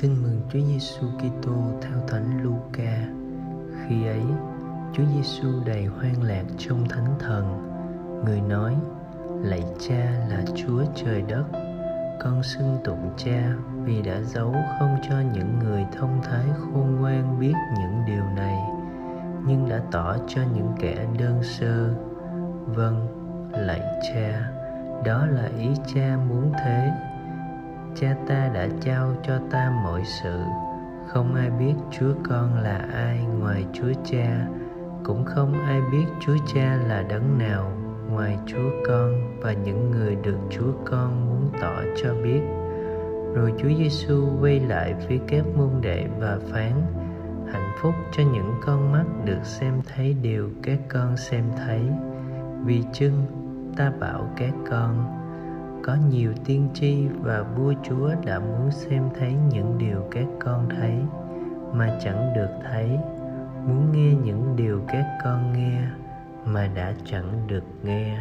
Tin mừng Chúa Giêsu Kitô theo Thánh Luca. Khi ấy, Chúa Giêsu đầy hoan lạc trong Thánh Thần. Người nói: Lạy Cha là Chúa trời đất, con xưng tụng Cha vì đã giấu không cho những người thông thái khôn ngoan biết những điều này, nhưng đã tỏ cho những kẻ đơn sơ. Vâng, lạy Cha, đó là ý Cha muốn thế cha ta đã trao cho ta mọi sự. Không ai biết chúa con là ai ngoài chúa cha, cũng không ai biết chúa cha là đấng nào ngoài chúa con và những người được chúa con muốn tỏ cho biết. Rồi chúa giêsu quay lại phía các môn đệ và phán, hạnh phúc cho những con mắt được xem thấy điều các con xem thấy. Vì chưng, ta bảo các con có nhiều tiên tri và vua chúa đã muốn xem thấy những điều các con thấy, mà chẳng được thấy. Muốn nghe những điều các con nghe, mà đã chẳng được nghe.